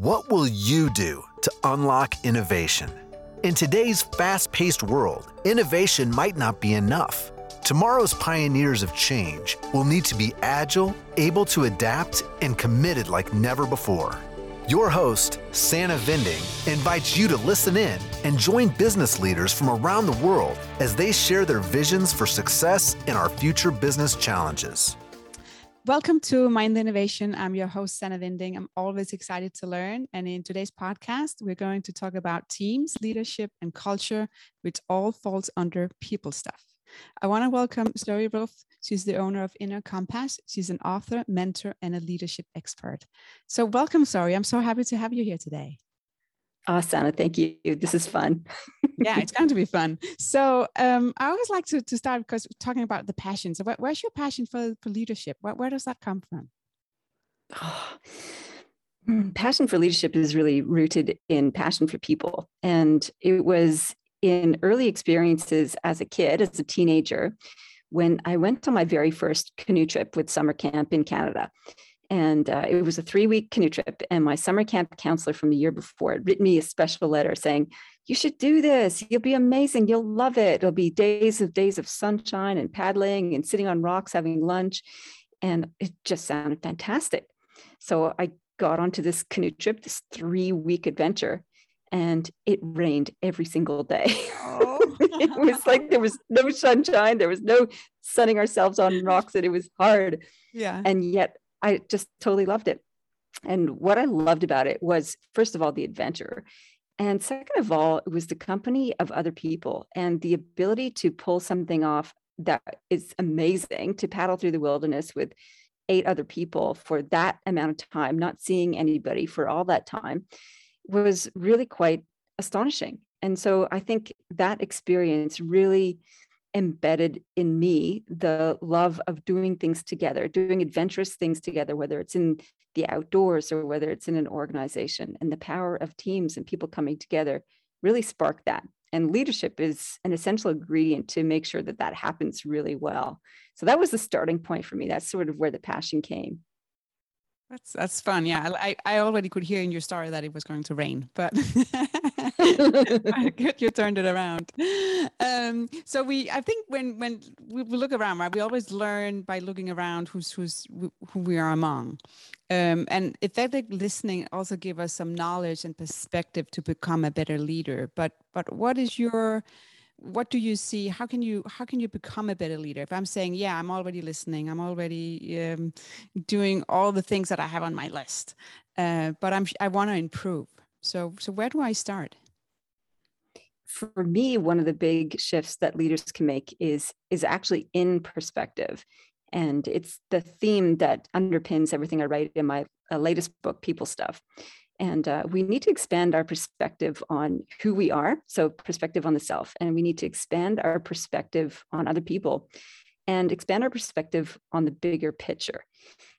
What will you do to unlock innovation? In today's fast paced world, innovation might not be enough. Tomorrow's pioneers of change will need to be agile, able to adapt, and committed like never before. Your host, Sana Vinding, invites you to listen in and join business leaders from around the world as they share their visions for success in our future business challenges. Welcome to Mind Innovation. I'm your host, Sana Vinding. I'm always excited to learn. And in today's podcast, we're going to talk about teams, leadership, and culture, which all falls under people stuff. I want to welcome Zoe Routh. She's the owner of Inner Compass. She's an author, mentor, and a leadership expert. So, welcome, Zoe. I'm so happy to have you here today. Sana, thank you. This is fun. yeah, it's going to be fun. So um, I always like to, to start because talking about the passion. So where, where's your passion for, for leadership? Where, where does that come from? Oh, passion for leadership is really rooted in passion for people. And it was in early experiences as a kid, as a teenager, when I went on my very first canoe trip with summer camp in Canada. And uh, it was a three week canoe trip. And my summer camp counselor from the year before had written me a special letter saying, You should do this. You'll be amazing. You'll love it. It'll be days of days of sunshine and paddling and sitting on rocks having lunch. And it just sounded fantastic. So I got onto this canoe trip, this three week adventure, and it rained every single day. Oh. it was like there was no sunshine, there was no sunning ourselves on rocks, and it was hard. Yeah. And yet I just totally loved it. And what I loved about it was, first of all, the adventure. And second of all, it was the company of other people and the ability to pull something off that is amazing to paddle through the wilderness with eight other people for that amount of time, not seeing anybody for all that time, was really quite astonishing. And so I think that experience really embedded in me the love of doing things together, doing adventurous things together, whether it's in the outdoors or whether it's in an organization. And the power of teams and people coming together really sparked that. And leadership is an essential ingredient to make sure that that happens really well. So that was the starting point for me. That's sort of where the passion came. That's that's fun. Yeah, I I already could hear in your story that it was going to rain, but you turned it around. Um, so we, I think when when we, look around, right, we always learn by looking around who's who's who we are among, um, and effective listening also give us some knowledge and perspective to become a better leader. But but what is your what do you see? How can you how can you become a better leader? If i'm saying yeah i'm already listening i'm already um, doing all the things that i have on my list uh, but i'm i want to improve. So so where do i start? For me one of the big shifts that leaders can make is is actually in perspective. And it's the theme that underpins everything i write in my uh, latest book people stuff and uh, we need to expand our perspective on who we are. So, perspective on the self. And we need to expand our perspective on other people and expand our perspective on the bigger picture.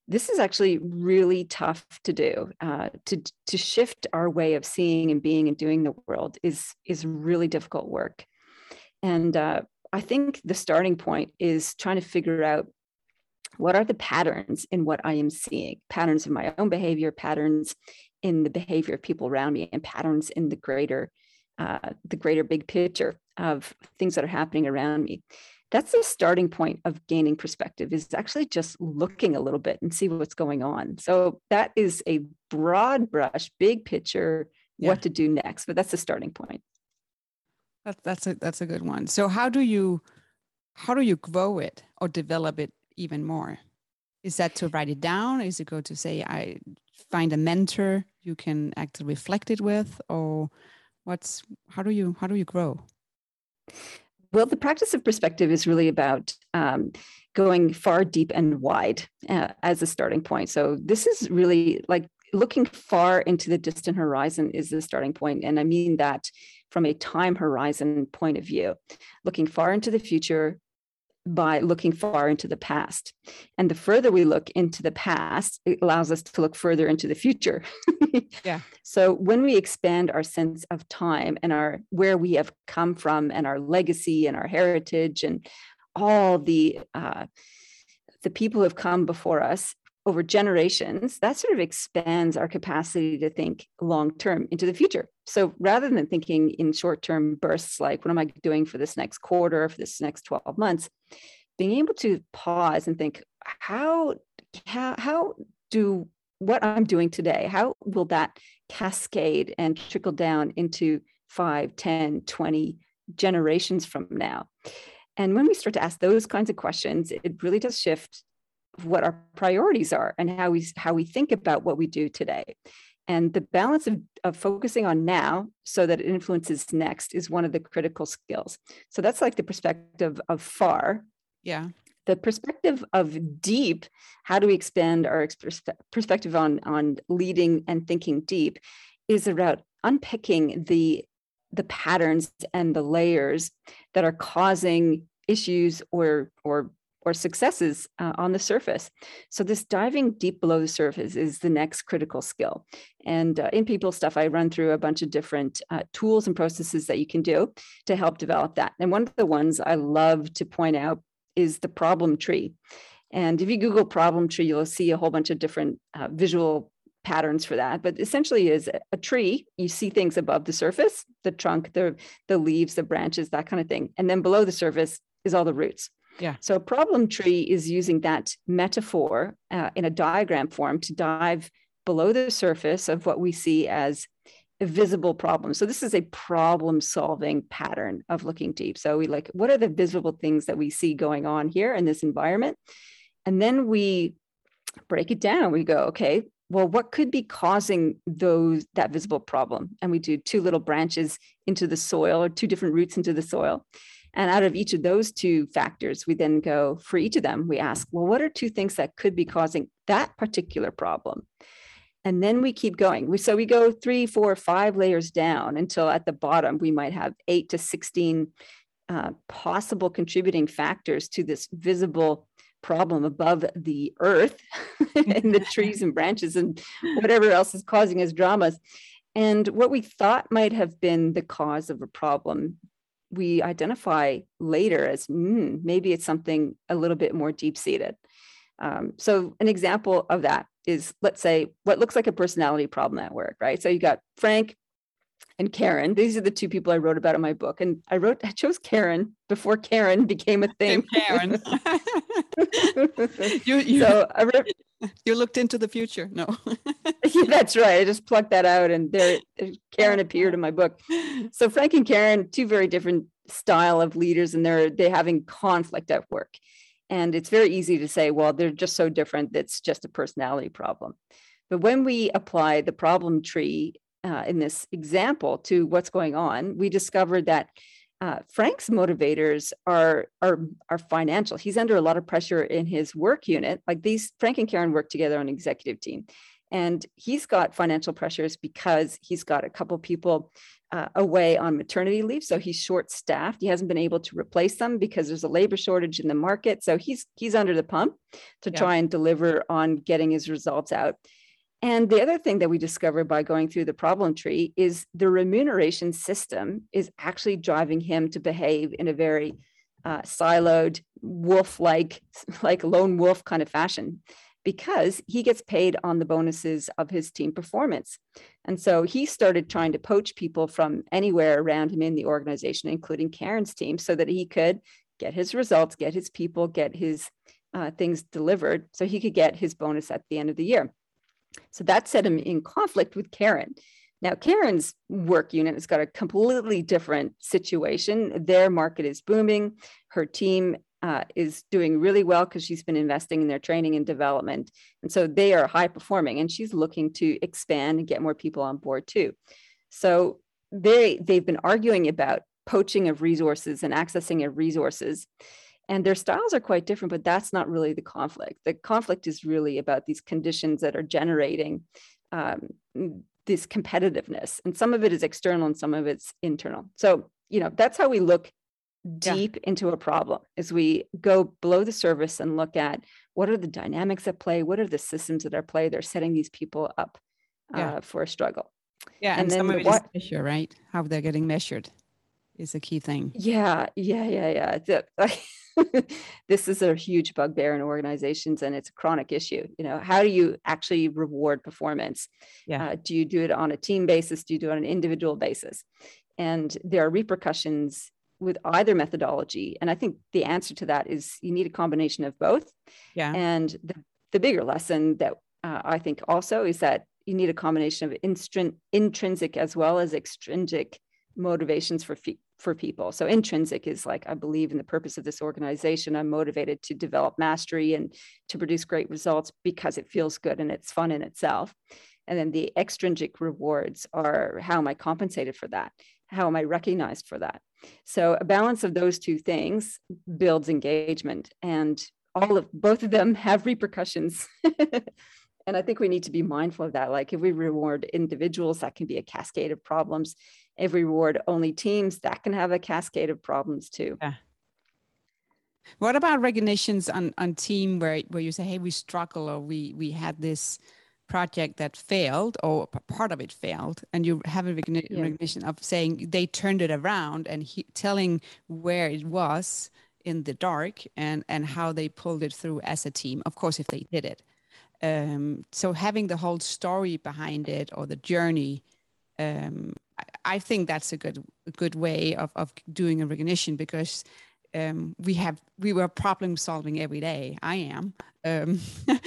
This is actually really tough to do. Uh, to, to shift our way of seeing and being and doing the world is, is really difficult work. And uh, I think the starting point is trying to figure out what are the patterns in what I am seeing, patterns of my own behavior, patterns in the behavior of people around me and patterns in the greater uh, the greater big picture of things that are happening around me. That's the starting point of gaining perspective is actually just looking a little bit and see what's going on. So that is a broad brush big picture yeah. what to do next but that's the starting point. That's that's a that's a good one. So how do you how do you grow it or develop it even more? Is that to write it down? Is it go to say i find a mentor you can actually reflect it with or what's how do you how do you grow? Well the practice of perspective is really about um, going far deep and wide uh, as a starting point. So this is really like looking far into the distant horizon is the starting point and i mean that from a time horizon point of view. Looking far into the future by looking far into the past. And the further we look into the past, it allows us to look further into the future. yeah. So when we expand our sense of time and our where we have come from and our legacy and our heritage and all the uh, the people who have come before us over generations, that sort of expands our capacity to think long term into the future. So rather than thinking in short term bursts, like what am I doing for this next quarter, for this next 12 months, being able to pause and think, how, how, how do what I'm doing today, how will that cascade and trickle down into 5, 10, 20 generations from now? And when we start to ask those kinds of questions, it really does shift what our priorities are and how we how we think about what we do today. And the balance of, of focusing on now so that it influences next is one of the critical skills. So that's like the perspective of far. Yeah. The perspective of deep, how do we expand our perspective on, on leading and thinking deep, is about unpicking the the patterns and the layers that are causing issues or or or successes uh, on the surface. So this diving deep below the surface is the next critical skill. And uh, in people stuff, I run through a bunch of different uh, tools and processes that you can do to help develop that. And one of the ones I love to point out is the problem tree. And if you Google problem tree, you'll see a whole bunch of different uh, visual patterns for that but essentially is a tree you see things above the surface the trunk the the leaves the branches that kind of thing and then below the surface is all the roots yeah. So a problem tree is using that metaphor uh, in a diagram form to dive below the surface of what we see as a visible problem. So this is a problem solving pattern of looking deep. So we like, what are the visible things that we see going on here in this environment? And then we break it down. We go, okay, well, what could be causing those that visible problem? And we do two little branches into the soil or two different roots into the soil. And out of each of those two factors, we then go for each of them, we ask, well, what are two things that could be causing that particular problem? And then we keep going. We, so we go three, four, five layers down until at the bottom, we might have eight to 16 uh, possible contributing factors to this visible problem above the earth and the trees and branches and whatever else is causing us dramas. And what we thought might have been the cause of a problem we identify later as mm, maybe it's something a little bit more deep seated. Um, so, an example of that is, let's say, what looks like a personality problem at work, right? So, you got Frank and Karen. These are the two people I wrote about in my book. And I wrote, I chose Karen before Karen became a thing. Karen. you, you, so I wrote, you looked into the future. No. yeah, that's right. I just plucked that out and there uh, Karen appeared in my book. So Frank and Karen, two very different style of leaders and they're they having conflict at work. And it's very easy to say, well, they're just so different. That's just a personality problem. But when we apply the problem tree uh, in this example to what's going on, we discovered that uh, Frank's motivators are are are financial. He's under a lot of pressure in his work unit. Like these, Frank and Karen work together on an executive team, and he's got financial pressures because he's got a couple people uh, away on maternity leave, so he's short staffed. He hasn't been able to replace them because there's a labor shortage in the market. So he's he's under the pump to yeah. try and deliver on getting his results out. And the other thing that we discovered by going through the problem tree is the remuneration system is actually driving him to behave in a very uh, siloed, wolf-like, like lone wolf kind of fashion, because he gets paid on the bonuses of his team performance. And so he started trying to poach people from anywhere around him in the organization, including Karen's team, so that he could get his results, get his people, get his uh, things delivered, so he could get his bonus at the end of the year. So that set him in conflict with Karen. Now, Karen's work unit has got a completely different situation. Their market is booming. Her team uh, is doing really well because she's been investing in their training and development. And so they are high performing and she's looking to expand and get more people on board too. So they, they've been arguing about poaching of resources and accessing of resources and their styles are quite different but that's not really the conflict. The conflict is really about these conditions that are generating um, this competitiveness and some of it is external and some of it's internal. So you know that's how we look deep yeah. into a problem as we go below the surface and look at what are the dynamics at play what are the systems that are play they're setting these people up yeah. uh, for a struggle. Yeah and, and then some of it what, is measure right? How they're getting measured is a key thing. Yeah yeah yeah yeah this is a huge bugbear in organizations and it's a chronic issue. You know, how do you actually reward performance? Yeah. Uh, do you do it on a team basis? Do you do it on an individual basis? And there are repercussions with either methodology. And I think the answer to that is you need a combination of both. Yeah. And the, the bigger lesson that uh, I think also is that you need a combination of instrin- intrinsic as well as extrinsic motivations for for people. So intrinsic is like I believe in the purpose of this organization. I'm motivated to develop mastery and to produce great results because it feels good and it's fun in itself. And then the extrinsic rewards are how am I compensated for that? How am I recognized for that? So a balance of those two things builds engagement and all of both of them have repercussions and i think we need to be mindful of that like if we reward individuals that can be a cascade of problems if we reward only teams that can have a cascade of problems too yeah. what about recognitions on on team where where you say hey we struggle or we we had this project that failed or part of it failed and you have a recognition yeah. of saying they turned it around and he, telling where it was in the dark and and how they pulled it through as a team of course if they did it um, so having the whole story behind it or the journey um, I, think that's a good good way of, of doing a recognition because um, we have we were problem solving every day. I am. Um,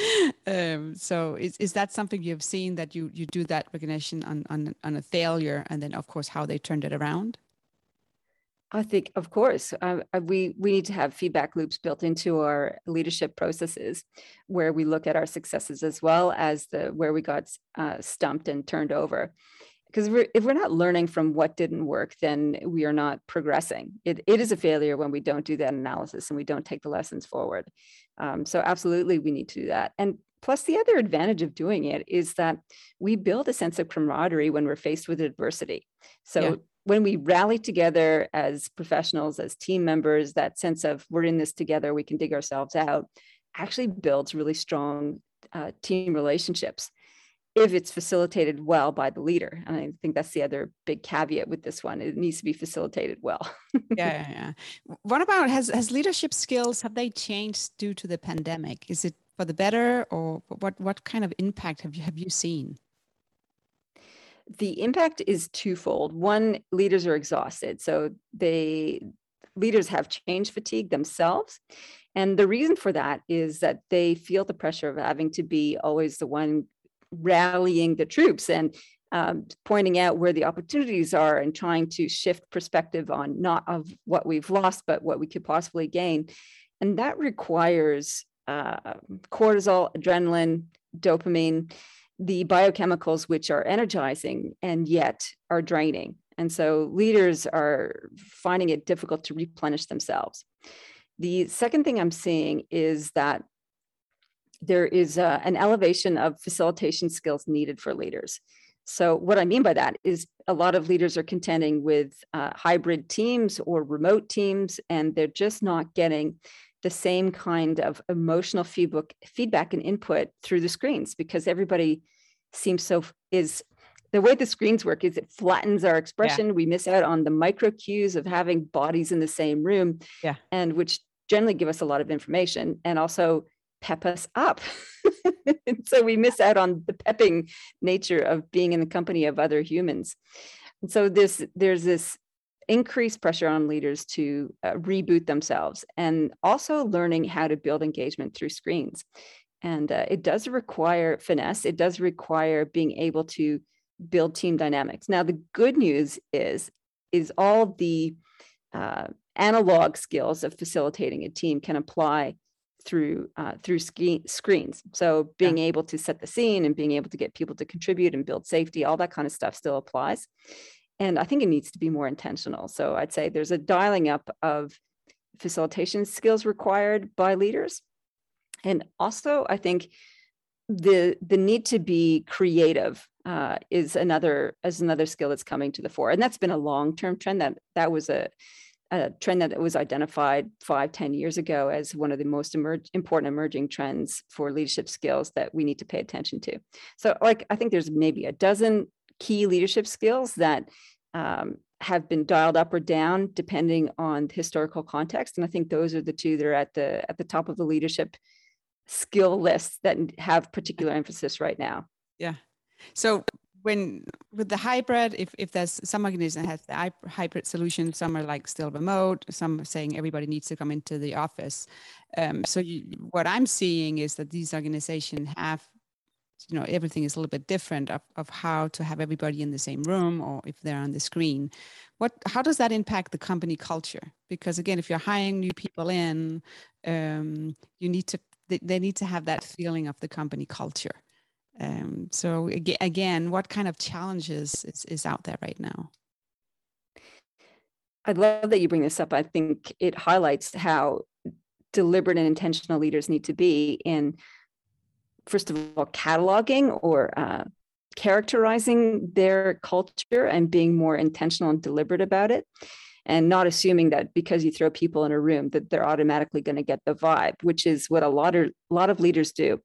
um, so is, is that something you've seen that you you do that recognition on, on on a failure and then of course how they turned it around? I think, of course, uh, uh, we we need to have feedback loops built into our leadership processes, where we look at our successes as well as the where we got uh, stumped and turned over. Because if we're not learning from what didn't work, then we are not progressing. It, it is a failure when we don't do that analysis and we don't take the lessons forward. Um, so absolutely, we need to do that. And plus, the other advantage of doing it is that we build a sense of camaraderie when we're faced with adversity. So yeah when we rally together as professionals, as team members, that sense of we're in this together, we can dig ourselves out, actually builds really strong uh, team relationships if it's facilitated well by the leader. And I think that's the other big caveat with this one. It needs to be facilitated well. yeah, yeah, yeah. What about has has leadership skills have they changed due to the pandemic? Is it for the better or what what kind of impact have you have you seen? the impact is twofold. One, leaders are exhausted. So they leaders have change fatigue themselves. And the reason for that is that they feel the pressure of having to be always the one rallying the troops and um, pointing out where the opportunities are and trying to shift perspective on not of what we've lost, but what we could possibly gain. And that requires uh, cortisol, adrenaline, dopamine, the biochemicals which are energizing and yet are draining. And so leaders are finding it difficult to replenish themselves. The second thing I'm seeing is that there is a, an elevation of facilitation skills needed for leaders. So, what I mean by that is a lot of leaders are contending with uh, hybrid teams or remote teams, and they're just not getting the same kind of emotional feedback, feedback and input through the screens because everybody seems so is the way the screens work is it flattens our expression. Yeah. We miss out on the micro cues of having bodies in the same room, yeah, and which generally give us a lot of information and also pep us up. so we miss out on the pepping nature of being in the company of other humans. And so this there's this increased pressure on leaders to uh, reboot themselves and also learning how to build engagement through screens. And uh, it does require finesse, it does require being able to build team dynamics. Now, the good news is, is all the uh, analog skills of facilitating a team can apply through uh, through ski- screens. So being yeah. able to set the scene and being able to get people to contribute and build safety, all that kind of stuff still applies. And I think it needs to be more intentional. So I'd say there's a dialing up of facilitation skills required by leaders. And also, I think the the need to be creative uh, is another is another skill that's coming to the fore, and that's been a long term trend. That that was a, a trend that was identified five ten years ago as one of the most important emerging trends for leadership skills that we need to pay attention to. So, like I think there's maybe a dozen key leadership skills that um, have been dialed up or down depending on historical context. And I think those are the two that are at the at the top of the leadership skill lists that have particular emphasis right now. Yeah. So when with the hybrid, if, if there's some organization has the hybrid solution, some are like still remote, some are saying everybody needs to come into the office. Um, so you, what I'm seeing is that these organizations have, you know, everything is a little bit different of, of how to have everybody in the same room or if they're on the screen. What, how does that impact the company culture? Because again, if you're hiring new people in, um, you need to, they, they need to have that feeling of the company culture. Um, so again, what kind of challenges is, is out there right now? I love that you bring this up. I think it highlights how deliberate and intentional leaders need to be in, first of all, cataloging or uh, characterizing their culture and being more intentional and deliberate about it and not assuming that because you throw people in a room that they're automatically going to get the vibe which is what a lot of a lot of leaders do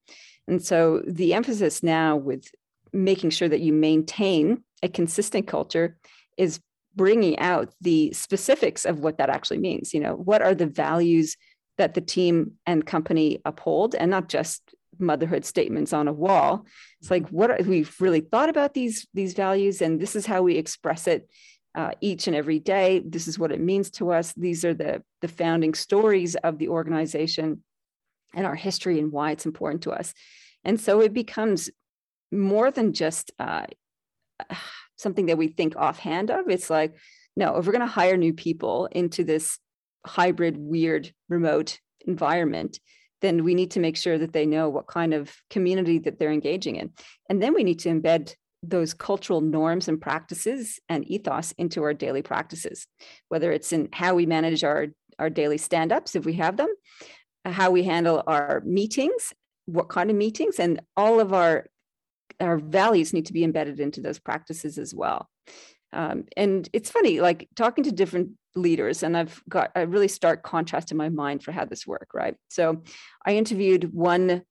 and so the emphasis now with making sure that you maintain a consistent culture is bringing out the specifics of what that actually means. You know, what are the values that the team and company uphold and not just motherhood statements on a wall. It's like what are, we've really thought about these these values and this is how we express it uh, each and every day. This is what it means to us. These are the the founding stories of the organization and our history and why it's important to us. And so it becomes more than just uh, something that we think offhand of. It's like, no, if we're going to hire new people into this hybrid, weird, remote environment, then we need to make sure that they know what kind of community that they're engaging in. And then we need to embed those cultural norms and practices and ethos into our daily practices, whether it's in how we manage our, our daily stand ups, if we have them, how we handle our meetings, what kind of meetings, and all of our our values need to be embedded into those practices as well. Um, and it's funny, like talking to different leaders, and I've got a really stark contrast in my mind for how this work, right? So I interviewed one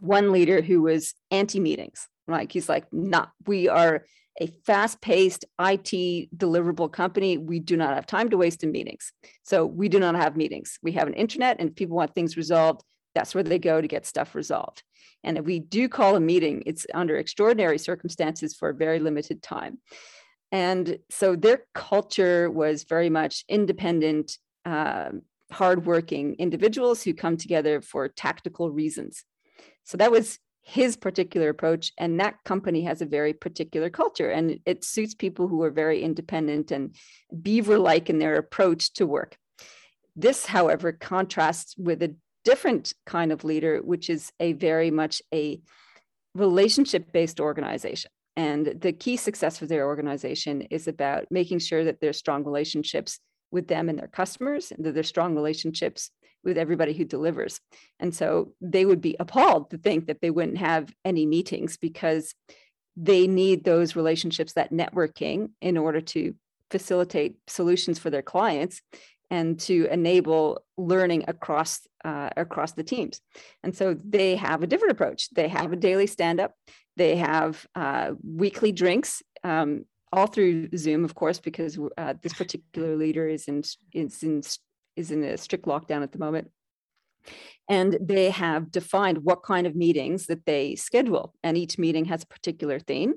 one leader who was anti-meetings. Like he's like, nah, we are a fast-paced IT deliverable company. We do not have time to waste in meetings. So we do not have meetings. We have an internet, and if people want things resolved, that's where they go to get stuff resolved. And if we do call a meeting, it's under extraordinary circumstances for a very limited time. And so their culture was very much independent, uh, hardworking individuals who come together for tactical reasons. So that was his particular approach. And that company has a very particular culture and it suits people who are very independent and beaver like in their approach to work. This, however, contrasts with a different kind of leader, which is a very much a relationship based organization. And the key success for their organization is about making sure that there's strong relationships with them and their customers, and that there's strong relationships with everybody who delivers. And so they would be appalled to think that they wouldn't have any meetings because they need those relationships, that networking, in order to facilitate solutions for their clients and to enable learning across uh, across the teams. And so they have a different approach. They have a daily stand up. They have uh, weekly drinks. Um, all through Zoom, of course, because uh, this particular leader is in is in is in a strict lockdown at the moment. And they have defined what kind of meetings that they schedule, and each meeting has a particular theme.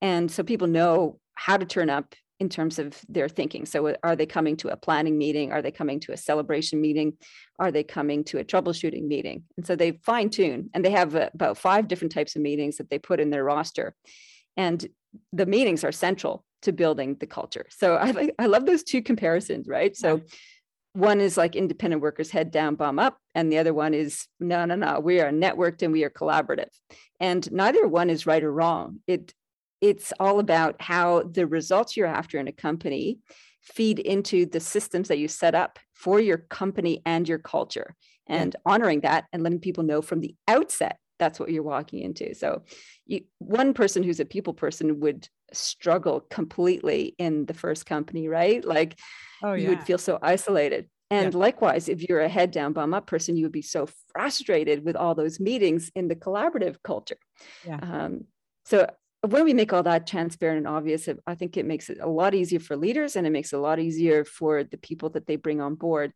And so people know how to turn up in terms of their thinking. So, uh, are they coming to a planning meeting? Are they coming to a celebration meeting? Are they coming to a troubleshooting meeting? And so they fine tune, and they have uh, about five different types of meetings that they put in their roster. And the meetings are central to building the culture. So I I love those two comparisons, right? So one is like independent workers head down, bum up, and the other one is no, no, no. We are networked and we are collaborative, and neither one is right or wrong. It it's all about how the results you're after in a company feed into the systems that you set up for your company and your culture and honoring that and letting people know from the outset that's what you're walking into so you, one person who's a people person would struggle completely in the first company right like oh, yeah. you would feel so isolated and yeah. likewise if you're a head down bum up person you would be so frustrated with all those meetings in the collaborative culture yeah. um, so when we make all that transparent and obvious, I think it makes it a lot easier for leaders and it makes it a lot easier for the people that they bring on board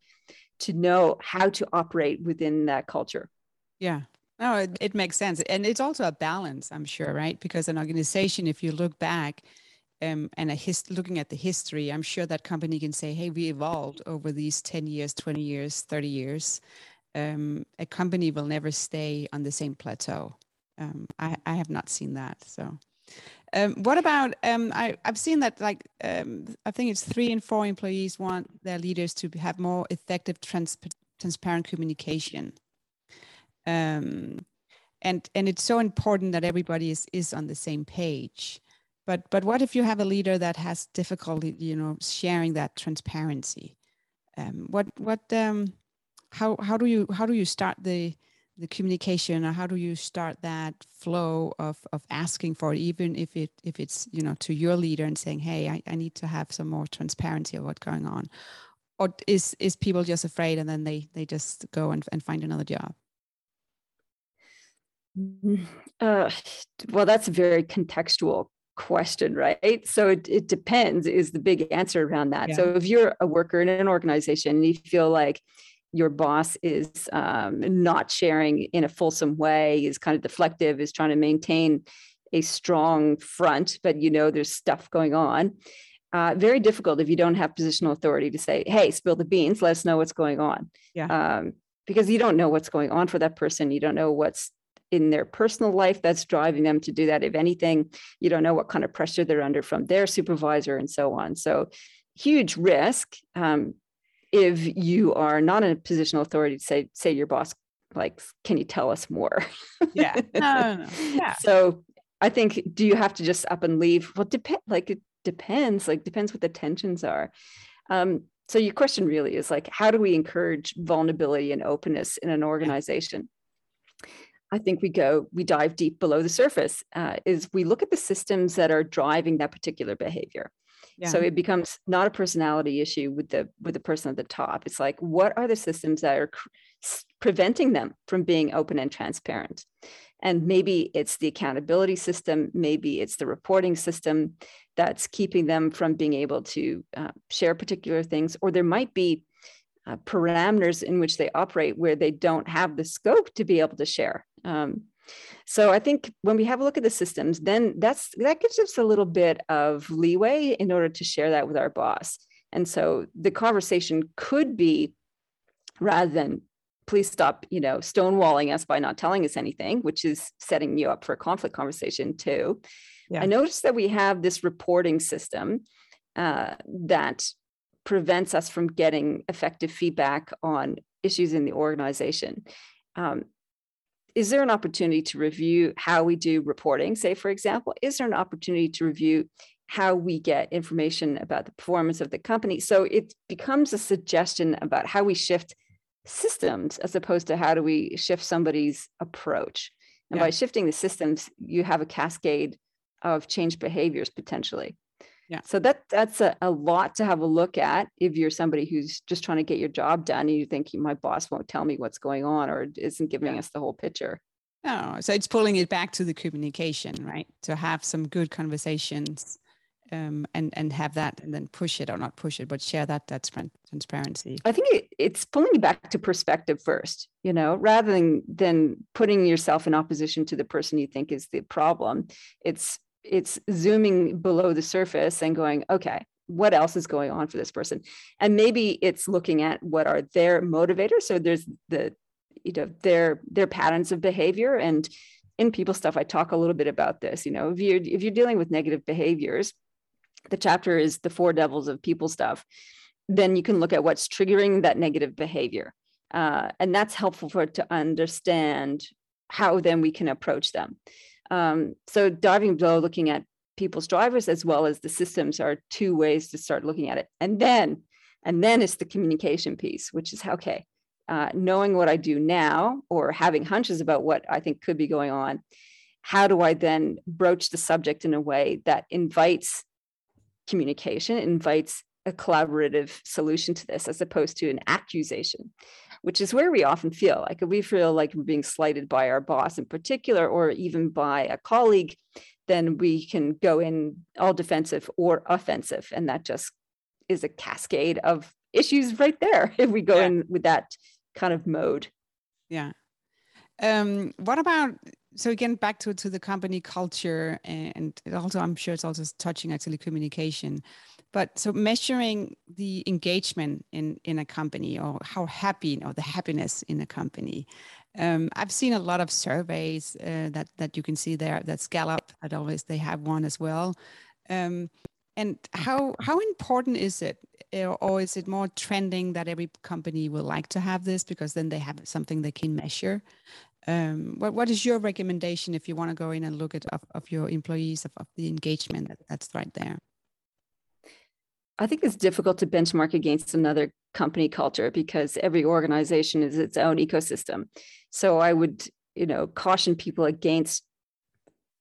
to know how to operate within that culture. Yeah. No, it, it makes sense. And it's also a balance, I'm sure, right? Because an organization, if you look back um, and a his, looking at the history, I'm sure that company can say, hey, we evolved over these 10 years, 20 years, 30 years. Um, a company will never stay on the same plateau. Um, I, I have not seen that. So um, what about um, I, have seen that like um, I think it's three and four employees want their leaders to have more effective, trans- transparent communication, um, and and it's so important that everybody is is on the same page. But but what if you have a leader that has difficulty, you know, sharing that transparency? Um, what what um, how how do you how do you start the the communication or how do you start that flow of of asking for it even if it if it's you know to your leader and saying hey I, I need to have some more transparency of what's going on or is is people just afraid and then they they just go and, and find another job. Uh, well that's a very contextual question right so it, it depends is the big answer around that yeah. so if you're a worker in an organization and you feel like your boss is um, not sharing in a fulsome way, is kind of deflective, is trying to maintain a strong front, but you know there's stuff going on. Uh, very difficult if you don't have positional authority to say, "Hey, spill the beans. Let us know what's going on." Yeah. Um, because you don't know what's going on for that person. You don't know what's in their personal life that's driving them to do that. If anything, you don't know what kind of pressure they're under from their supervisor and so on. So, huge risk. Um, if you are not in a positional authority to say say your boss like can you tell us more yeah no, no, no. yeah so i think do you have to just up and leave well depend like it depends like depends what the tensions are um, so your question really is like how do we encourage vulnerability and openness in an organization i think we go we dive deep below the surface uh, is we look at the systems that are driving that particular behavior yeah. So it becomes not a personality issue with the with the person at the top. It's like what are the systems that are preventing them from being open and transparent? And maybe it's the accountability system, maybe it's the reporting system that's keeping them from being able to uh, share particular things, or there might be uh, parameters in which they operate where they don't have the scope to be able to share. Um, so I think when we have a look at the systems, then that's that gives us a little bit of leeway in order to share that with our boss. And so the conversation could be rather than please stop, you know, stonewalling us by not telling us anything, which is setting you up for a conflict conversation too. Yeah. I noticed that we have this reporting system uh, that prevents us from getting effective feedback on issues in the organization. Um, is there an opportunity to review how we do reporting? Say, for example, is there an opportunity to review how we get information about the performance of the company? So it becomes a suggestion about how we shift systems as opposed to how do we shift somebody's approach. And yeah. by shifting the systems, you have a cascade of change behaviors potentially. Yeah. So that that's a, a lot to have a look at if you're somebody who's just trying to get your job done and you think my boss won't tell me what's going on or isn't giving yeah. us the whole picture. No, so it's pulling it back to the communication, right? To have some good conversations um, and and have that and then push it or not push it, but share that that transparency. I think it, it's pulling you back to perspective first, you know, rather than than putting yourself in opposition to the person you think is the problem. It's it's zooming below the surface and going, okay, what else is going on for this person? And maybe it's looking at what are their motivators. So there's the, you know, their their patterns of behavior. And in people stuff, I talk a little bit about this. You know, if you're if you're dealing with negative behaviors, the chapter is the four devils of people stuff. Then you can look at what's triggering that negative behavior. Uh, and that's helpful for to understand how then we can approach them. Um, so diving below, looking at people's drivers as well as the systems are two ways to start looking at it. And then, and then it's the communication piece, which is okay, uh, knowing what I do now or having hunches about what I think could be going on. How do I then broach the subject in a way that invites communication, invites a collaborative solution to this as opposed to an accusation? Which is where we often feel like we feel like we're being slighted by our boss in particular, or even by a colleague, then we can go in all defensive or offensive. And that just is a cascade of issues right there if we go yeah. in with that kind of mode. Yeah. Um, what about so again back to to the company culture and also I'm sure it's also touching actually communication. But so measuring the engagement in in a company or how happy or the happiness in a company. Um, I've seen a lot of surveys uh, that that you can see there. That's Gallup. That always they have one as well. Um, and how how important is it, or is it more trending that every company will like to have this because then they have something they can measure? Um, what what is your recommendation if you want to go in and look at of, of your employees of, of the engagement that, that's right there? I think it's difficult to benchmark against another company culture because every organization is its own ecosystem. So I would, you know, caution people against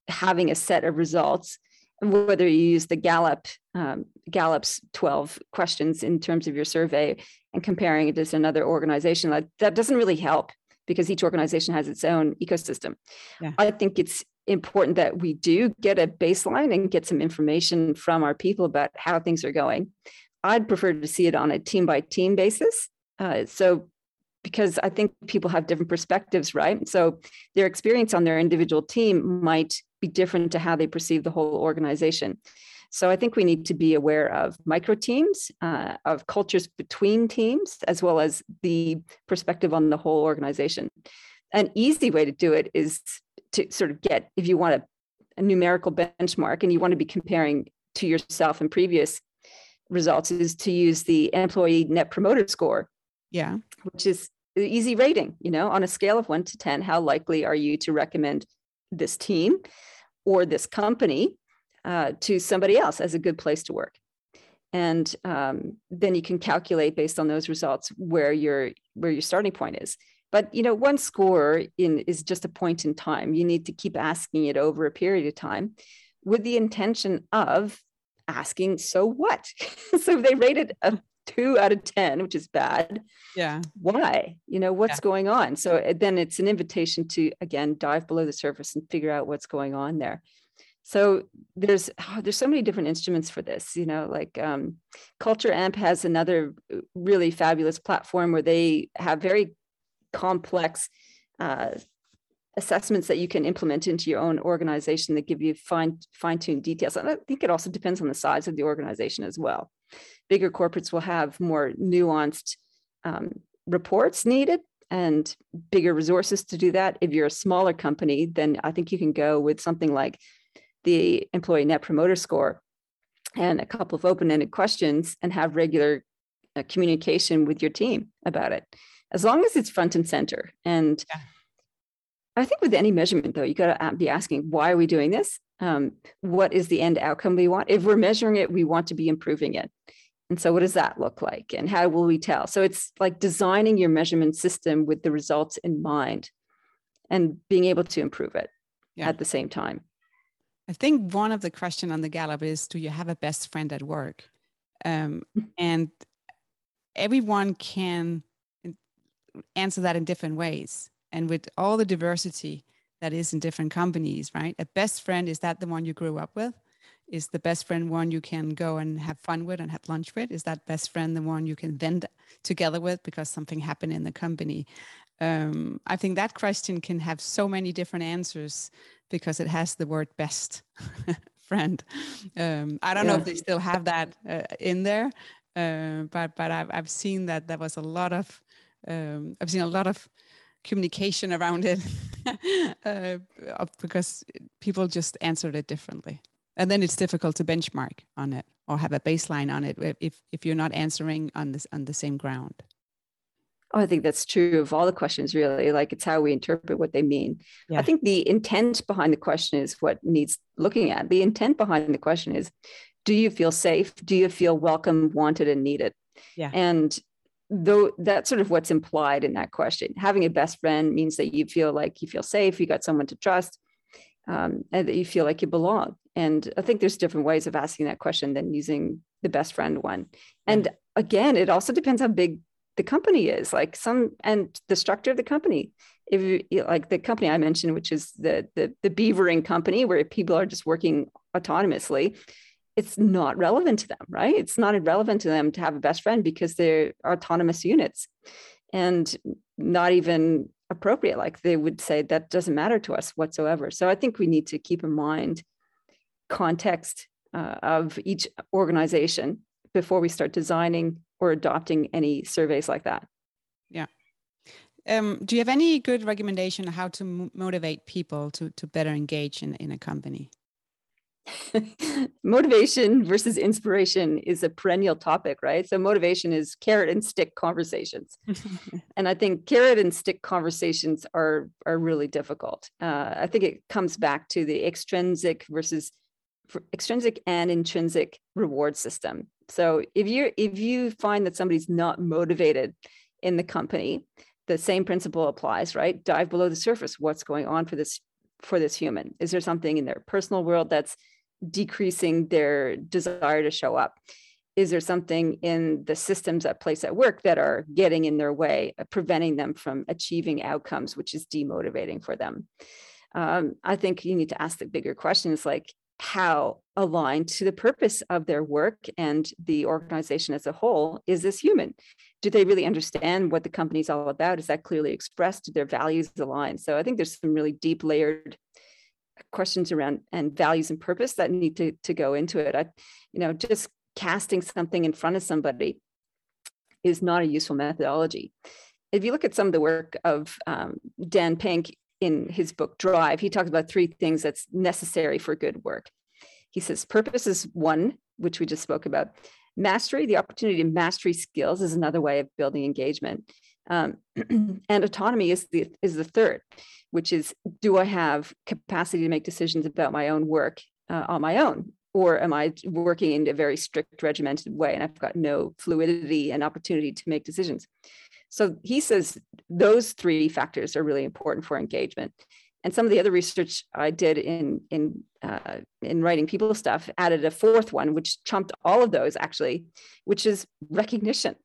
having a set of results, whether you use the Gallup um, Gallup's 12 questions in terms of your survey and comparing it to another organization. That, that doesn't really help because each organization has its own ecosystem. Yeah. I think it's important that we do get a baseline and get some information from our people about how things are going. I'd prefer to see it on a team by team basis. Uh, so, because I think people have different perspectives, right? So, their experience on their individual team might be different to how they perceive the whole organization. So, I think we need to be aware of micro teams, uh, of cultures between teams, as well as the perspective on the whole organization. An easy way to do it is to sort of get, if you want a, a numerical benchmark and you want to be comparing to yourself and previous results, is to use the employee net promoter score. Yeah. Which is easy rating, you know, on a scale of one to 10, how likely are you to recommend this team or this company uh, to somebody else as a good place to work? And um, then you can calculate based on those results where your where your starting point is. But you know, one score in is just a point in time. You need to keep asking it over a period of time with the intention of asking, so what? so if they rated a two out of 10, which is bad. Yeah. Why? You know, what's yeah. going on? So uh, then it's an invitation to, again, dive below the surface and figure out what's going on there. So there's oh, there's so many different instruments for this, you know, like um, Culture Amp has another uh, really fabulous platform where they have very complex uh, assessments that you can implement into your own organization that give you fine fine-tuned details. And I think it also depends on the size of the organization as well. Bigger corporates will have more nuanced um, reports needed and bigger resources to do that. If you're a smaller company, then I think you can go with something like the employee net promoter score and a couple of open-ended questions and have regular uh, communication with your team about it as long as it's front and center. And yeah. I think with any measurement, though, you got to be asking, why are we doing this? Um, what is the end outcome we want? If we're measuring it, we want to be improving it. And so, what does that look like? And how will we tell? So, it's like designing your measurement system with the results in mind and being able to improve it yeah. at the same time. I think one of the question on the Gallup is, do you have a best friend at work? Um, and everyone can answer that in different ways. And with all the diversity that is in different companies, right? A best friend is that the one you grew up with? Is the best friend one you can go and have fun with and have lunch with? Is that best friend the one you can vent together with because something happened in the company? Um, I think that question can have so many different answers because it has the word best friend. Um, I don't yeah. know if they still have that uh, in there, uh, but but I've I've seen that there was a lot of um, I've seen a lot of communication around it uh, because people just answered it differently. And then it's difficult to benchmark on it or have a baseline on it if, if you're not answering on this on the same ground. Oh, I think that's true of all the questions, really. Like it's how we interpret what they mean. Yeah. I think the intent behind the question is what needs looking at. The intent behind the question is do you feel safe? Do you feel welcome, wanted, and needed? Yeah. And though that's sort of what's implied in that question. Having a best friend means that you feel like you feel safe you got someone to trust um, and that you feel like you belong. And i think there's different ways of asking that question than using the best friend one. And again it also depends how big the company is. Like some and the structure of the company. If you, like the company I mentioned, which is the, the the beavering company, where people are just working autonomously, it's not relevant to them, right? It's not relevant to them to have a best friend because they're autonomous units, and not even appropriate. Like they would say that doesn't matter to us whatsoever. So I think we need to keep in mind context uh, of each organization before we start designing or adopting any surveys like that. Yeah. Um, do you have any good recommendation how to motivate people to to better engage in in a company? motivation versus inspiration is a perennial topic, right? So motivation is carrot and stick conversations, and I think carrot and stick conversations are are really difficult. Uh, I think it comes back to the extrinsic versus extrinsic and intrinsic reward system. So if you if you find that somebody's not motivated in the company, the same principle applies, right? Dive below the surface. What's going on for this for this human? Is there something in their personal world that's decreasing their desire to show up? Is there something in the systems at place at work that are getting in their way, uh, preventing them from achieving outcomes, which is demotivating for them? Um, I think you need to ask the bigger questions like how aligned to the purpose of their work and the organization as a whole is this human? Do they really understand what the company is all about? Is that clearly expressed? Do their values align? So I think there's some really deep layered questions around and values and purpose that need to, to go into it. I, you know, just casting something in front of somebody is not a useful methodology. If you look at some of the work of um, Dan Pink in his book Drive, he talks about three things that's necessary for good work. He says purpose is one, which we just spoke about. Mastery, the opportunity to mastery skills, is another way of building engagement. Um, and autonomy is the is the third, which is do I have capacity to make decisions about my own work uh, on my own, or am I working in a very strict regimented way and I've got no fluidity and opportunity to make decisions? So he says those three factors are really important for engagement. And some of the other research I did in in uh, in writing people stuff added a fourth one, which trumped all of those actually, which is recognition.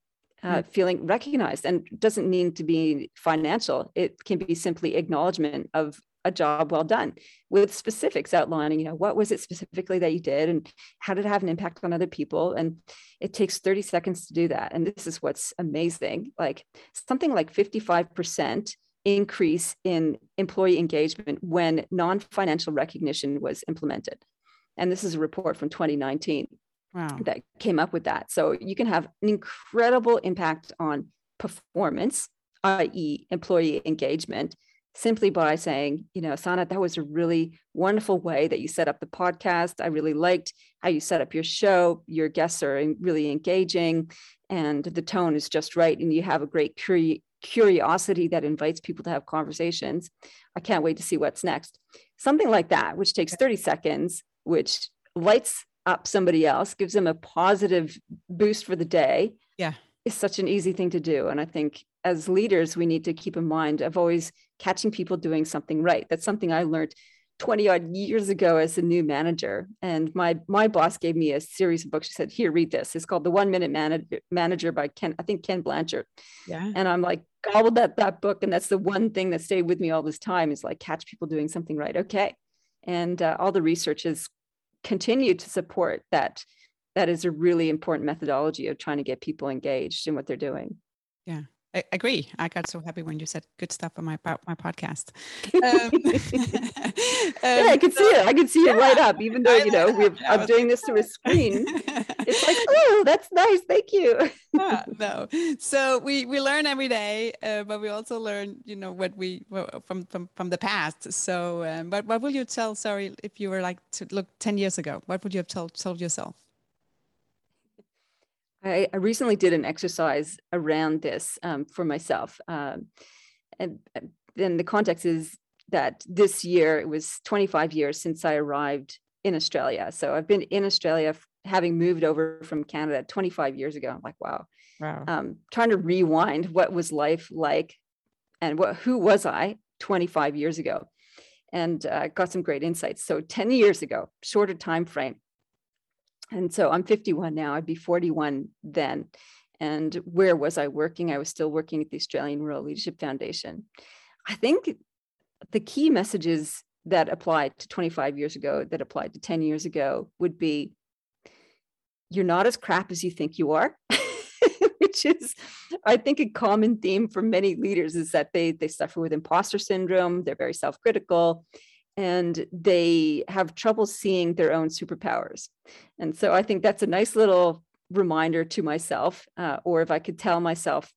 Uh, feeling recognized and doesn't mean to be financial. It can be simply acknowledgement of a job well done with specifics outlining you know what was it specifically that you did and how did it have an impact on other people? And it takes 30 seconds to do that. And this is what's amazing. Like something like 55% increase in employee engagement when non-financial recognition was implemented. And this is a report from 2019 wow. that came up with that so you can have an incredible impact on performance i.e employee engagement simply by saying, you know, Sana, that was a really wonderful way that you set up the podcast. I really liked how you set up your show. Your guests are really engaging and the tone is just right. And you have a great curi- curiosity that invites people to have conversations. I can't wait to see what's next. Something like that, which takes 30 seconds, which lights up somebody else, gives them a positive boost for the day. Yeah. Is such an easy thing to do. And I think as leaders, we need to keep in mind of always catching people doing something right. That's something I learned 20 odd years ago as a new manager. And my my boss gave me a series of books. She said, Here, read this. It's called The One Minute Manager, Manager by Ken, I think Ken Blanchard. Yeah. And I'm like, gobbled that that book. And that's the one thing that stayed with me all this time is like catch people doing something right. Okay. And uh, all the research has continued to support that that is a really important methodology of trying to get people engaged in what they're doing. Yeah. I agree. I got so happy when you said good stuff on my my podcast. Um, um, yeah, I could so, see it. I could see yeah, it right up, even though you know we're I'm doing this through a screen. it's like, oh, that's nice. Thank you. yeah, no. So we we learn every day, uh, but we also learn, you know, what we from from from the past. So, um, but what will you tell? Sorry, if you were like to look ten years ago, what would you have told told yourself? I, I recently did an exercise around this um, for myself. Um, and then the context is that this year it was 25 years since I arrived in Australia. So I've been in Australia having moved over from Canada 25 years ago. I'm like, wow. Wow. Um, trying to rewind what was life like and what who was I 25 years ago? And uh, got some great insights. So 10 years ago, shorter time frame, and so I'm 51 now, I'd be 41 then. And where was I working? I was still working at the Australian Rural Leadership Foundation. I think the key messages that applied to 25 years ago, that applied to 10 years ago, would be you're not as crap as you think you are. which is i think a common theme for many leaders is that they they suffer with imposter syndrome they're very self-critical and they have trouble seeing their own superpowers. And so i think that's a nice little reminder to myself uh, or if i could tell myself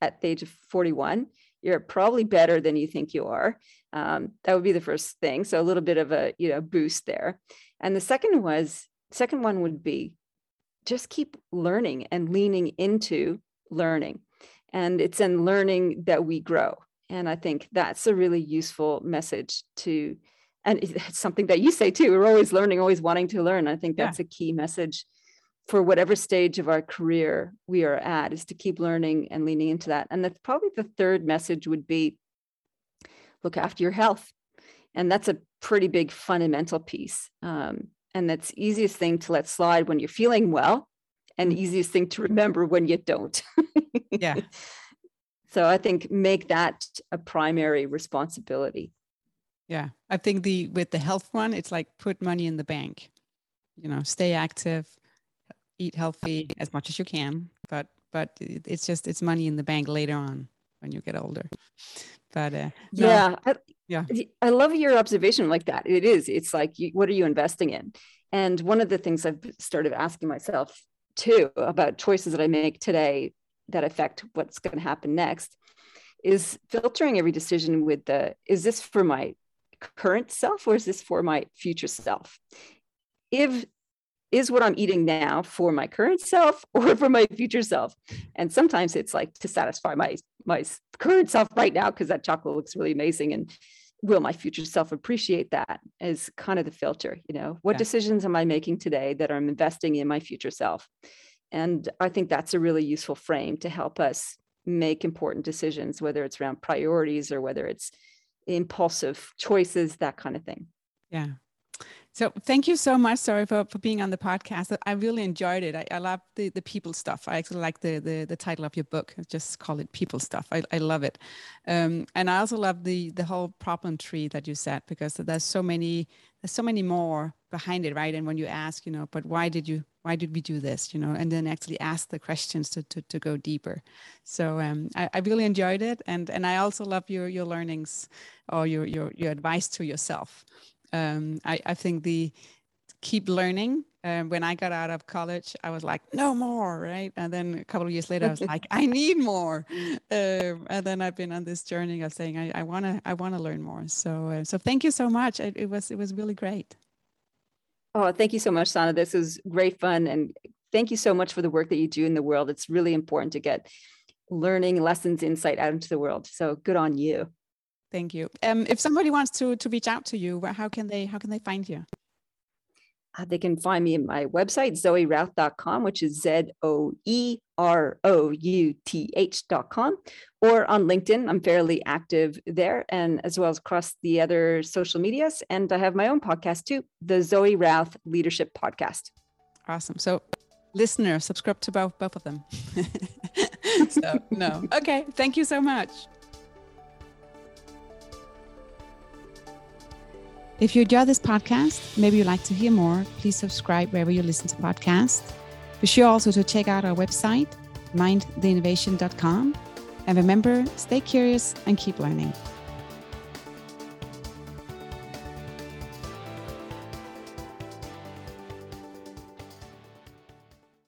at the age of 41 you're probably better than you think you are um, that would be the first thing. So a little bit of a you know boost there. And the second was second one would be just keep learning and leaning into learning. And it's in learning that we grow. And i think that's a really useful message to and it's something that you say too we're always learning always wanting to learn. I think that's yeah. a key message for whatever stage of our career we are at is to keep learning and leaning into that. And that's probably the third message would be look after your health. And that's a pretty big fundamental piece. Um, and that's easiest thing to let slide when you're feeling well and mm-hmm. easiest thing to remember when you don't. Yeah. So i think make that a primary responsibility yeah. I think the with the health one it's like put money in the bank you know stay active eat healthy as much as you can but but it's just it's money in the bank later on when you get older. But uh, no. yeah I, yeah. i love your observation like that. It is. It's like you, what are you investing in? And one of the things i've started asking myself too about choices that i make today that affect what's going to happen next is filtering every decision with the is this for my current self or is this for my future self if is what I'm eating now for my current self or for my future self? And sometimes it's like to satisfy my my current self right now because that chocolate looks really amazing and will my future self appreciate that is kind of the filter you know what yeah. decisions am i making today that i'm investing in my future self and i think that's a really useful frame to help us make important decisions whether it's around priorities or whether it's impulsive choices that kind of thing yeah so thank you so much, sorry for, for being on the podcast. I really enjoyed it. I, I love the, the people stuff. I actually like the, the, the title of your book. Just call it people stuff. I, I love it. Um, and I also love the the whole problem tree that you said because there's so many there's so many more behind it, right? And when you ask, you know, but why did you why did we do this, you know, and then actually ask the questions to to, to go deeper. So um, I, I really enjoyed it, and and I also love your your learnings or your your your advice to yourself um, I, I think the keep learning. Um, when I got out of college, I was like, no more, right? And then a couple of years later, I was like, I need more. Um, and then I've been on this journey of saying, I want to, I want to learn more. So, uh, so thank you so much. It, it, was, it was really great. Oh, thank you so much, Sana. This was great fun, and thank you so much for the work that you do in the world. It's really important to get learning lessons, insight out into the world. So good on you. Thank you. Um, if somebody wants to to reach out to you, how can they how can they find you? Uh, they can find me at my website, zoerouth.com, which is Z O E R O U T H.com, or on LinkedIn. I'm fairly active there, and as well as across the other social medias. And I have my own podcast too, the Zoe Routh Leadership Podcast. Awesome. So, listener, subscribe to both both of them. so, no. Okay. Thank you so much. If you enjoy this podcast, maybe you'd like to hear more, please subscribe wherever you listen to podcasts. Be sure also to check out our website, mindtheinnovation.com. And remember, stay curious and keep learning.